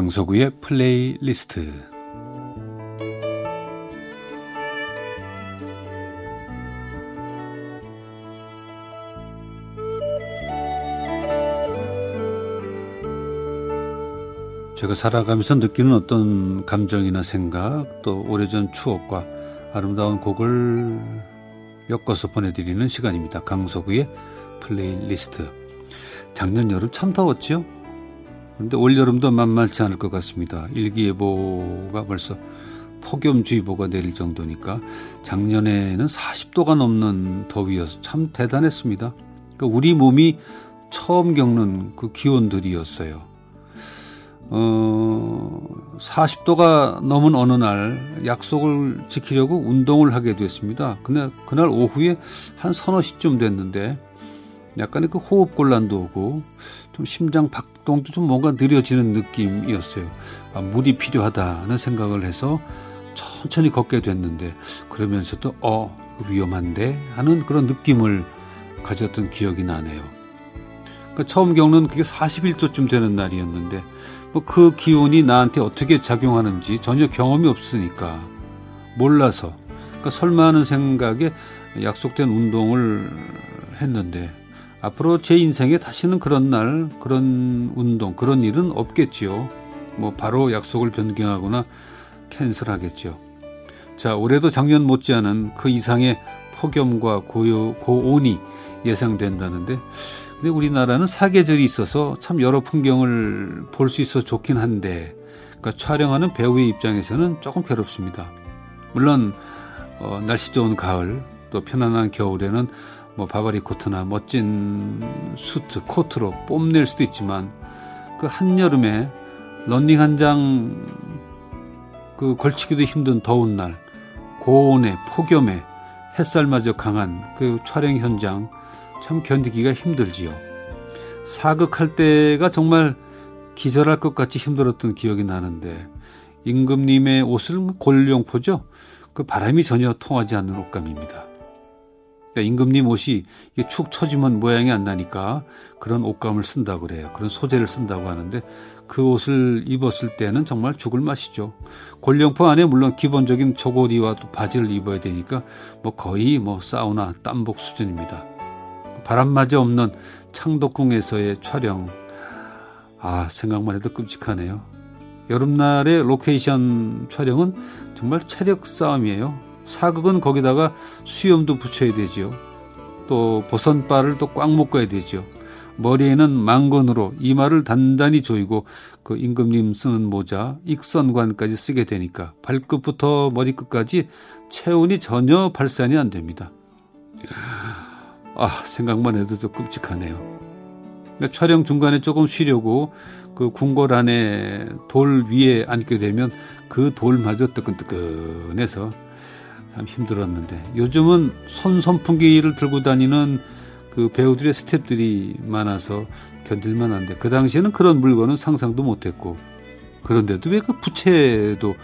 강석우의 플레이리스트 제가 살아가면서 느끼는 어떤 감정이나 생각 또 오래전 추억과 아름다운 곡을 엮어서 보내드리는 시간입니다. 강석우의 플레이리스트 작년 여름 참 더웠죠? 그런데 올 여름도 만만치 않을 것 같습니다. 일기예보가 벌써 폭염주의보가 내릴 정도니까 작년에는 40도가 넘는 더위여서 참 대단했습니다. 그러니까 우리 몸이 처음 겪는 그 기온들이었어요. 어, 40도가 넘은 어느 날 약속을 지키려고 운동을 하게 됐습니다. 그날, 그날 오후에 한 서너 시쯤 됐는데 약간의 그 호흡 곤란도 오고 좀 심장 박동도 좀 뭔가 느려지는 느낌이었어요. 아, 물이 필요하다는 생각을 해서 천천히 걷게 됐는데 그러면서도 어 위험한데 하는 그런 느낌을 가졌던 기억이 나네요. 그러니까 처음 겪는 그게 41도쯤 되는 날이었는데 뭐 그 기온이 나한테 어떻게 작용하는지 전혀 경험이 없으니까 몰라서 그러니까 설마 하는 생각에 약속된 운동을 했는데 앞으로 제 인생에 다시는 그런 날, 그런 운동, 그런 일은 없겠지요. 뭐 바로 약속을 변경하거나 캔슬하겠죠. 자, 올해도 작년 못지않은 그 이상의 폭염과 고요, 고온이 예상된다는데, 근데 우리나라는 사계절이 있어서 참 여러 풍경을 볼 수 있어 좋긴 한데, 그러니까 촬영하는 배우의 입장에서는 조금 괴롭습니다. 물론 어, 날씨 좋은 가을, 또 편안한 겨울에는 뭐 바바리 코트나 멋진 수트, 코트로 뽐낼 수도 있지만 그 한여름에 런닝 한 장 그 걸치기도 힘든 더운 날 고온에 폭염에 햇살마저 강한 그 촬영 현장 참 견디기가 힘들지요. 사극할 때가 정말 기절할 것 같이 힘들었던 기억이 나는데 임금님의 옷을 골룡포죠. 그 바람이 전혀 통하지 않는 옷감입니다. 그러니까 임금님 옷이 축 처지면 모양이 안 나니까 그런 옷감을 쓴다고 그래요. 그런 소재를 쓴다고 하는데 그 옷을 입었을 때는 정말 죽을 맛이죠. 골령포 안에 물론 기본적인 저고리와 또 바지를 입어야 되니까 뭐 거의 뭐 사우나 땀복 수준입니다. 바람마저 없는 창덕궁에서의 촬영. 아, 생각만 해도 끔찍하네요. 여름날의 로케이션 촬영은 정말 체력 싸움이에요. 사극은 거기다가 수염도 붙여야 되죠. 또 버선발을 또 꽉 묶어야 되죠. 머리에는 망건으로 이마를 단단히 조이고 그 임금님 쓰는 모자 익선관까지 쓰게 되니까 발끝부터 머리끝까지 체온이 전혀 발산이 안 됩니다. 아 생각만 해도 좀 끔찍하네요. 그러니까 촬영 중간에 조금 쉬려고 그 궁궐 안에 돌 위에 앉게 되면 그 돌마저 뜨끈뜨끈해서 참 힘들었는데 요즘은 손 선풍기를 들고 다니는 그 배우들의 스탭들이 많아서 견딜만 한데 그 당시에는 그런 물건은 상상도 못했고 그런데도 왜 그 부채도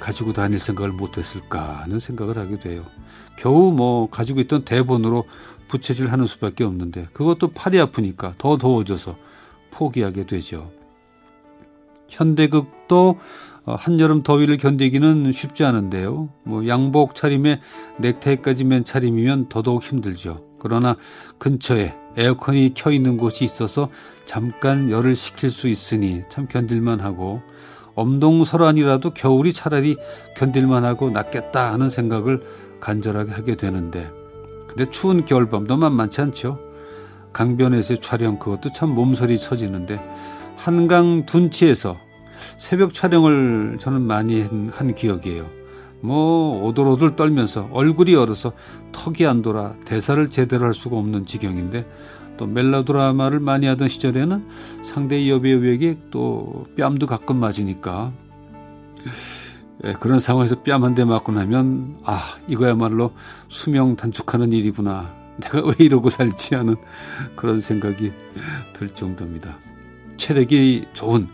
가지고 다닐 생각을 못했을까 하는 생각을 하게 돼요. 겨우 뭐 가지고 있던 대본으로 부채질 하는 수밖에 없는데 그것도 팔이 아프니까 더 더워져서 포기하게 되죠. 현대극도 어, 한여름 더위를 견디기는 쉽지 않은데요. 뭐 양복 차림에 넥타이까지 맨 차림이면 더더욱 힘들죠. 그러나 근처에 에어컨이 켜 있는 곳이 있어서 잠깐 열을 식힐 수 있으니 참 견딜만 하고 엄동설안이라도 겨울이 차라리 견딜만 하고 낫겠다 하는 생각을 간절하게 하게 되는데 근데 추운 겨울밤도 만만치 않죠. 강변에서의 촬영 그것도 참 몸서리 쳐지는데 한강 둔치에서 새벽 촬영을 저는 많이 한 기억이에요. 뭐 오돌오돌 떨면서 얼굴이 얼어서 턱이 안 돌아 대사를 제대로 할 수가 없는 지경인데 또 멜로드라마를 많이 하던 시절에는 상대 여배우에게 또 뺨도 가끔 맞으니까 예, 그런 상황에서 뺨 한 대 맞고 나면 아 이거야말로 수명 단축하는 일이구나 내가 왜 이러고 살지 하는 그런 생각이 들 정도입니다. 체력이 좋은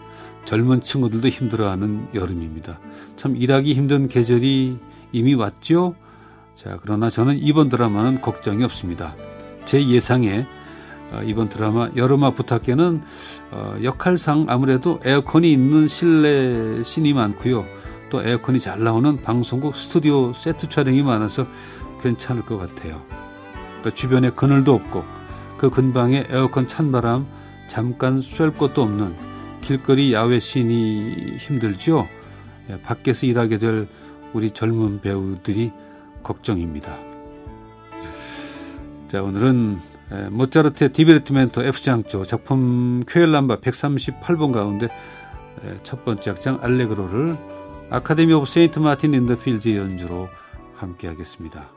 젊은 친구들도 힘들어하는 여름입니다. 참 일하기 힘든 계절이 이미 왔죠? 자, 그러나 저는 이번 드라마는 걱정이 없습니다. 제 예상에 어, 이번 드라마 여름아 부탁해는 어, 역할상 아무래도 에어컨이 있는 실내 씬이 많고요. 또 에어컨이 잘 나오는 방송국 스튜디오 세트 촬영이 많아서 괜찮을 것 같아요. 또 주변에 그늘도 없고 그 근방에 에어컨 찬바람 잠깐 쐴 것도 없는 길거리 야외 씬이 힘들죠. 예, 밖에서 일하게 될 우리 젊은 배우들이 걱정입니다. 자 오늘은 모차르트의 디베르티멘토 F장조 작품 쾨헬 넘버 138번 가운데 첫 번째 악장 알레그로를 Academy of Saint Martin in the Fields의 연주로 함께 하겠습니다.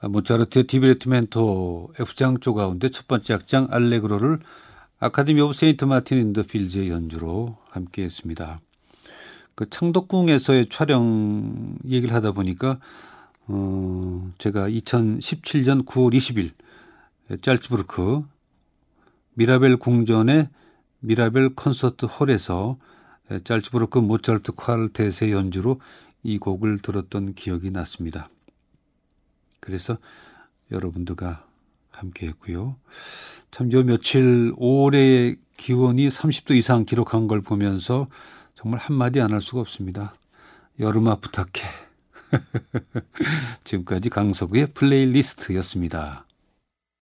아, 모차르트의 디베르티멘토 F장조 가운데 첫 번째 악장 알레그로를 Academy of Saint Martin in the Fields의 연주로 함께 했습니다. 그 창덕궁에서의 촬영 얘기를 하다 보니까 어, 제가 2017년 9월 20일 잘츠부르크 미라벨 궁전의 미라벨 콘서트 홀에서 잘츠부르크 모차르트 콰르텟의 연주로 이 곡을 들었던 기억이 났습니다. 그래서 여러분들과 함께 했고요. 참 요 며칠 올해 기온이 30도 이상 기록한 걸 보면서 정말 한마디 안 할 수가 없습니다. 여름아 부탁해. 지금까지 강서구의 플레이리스트였습니다.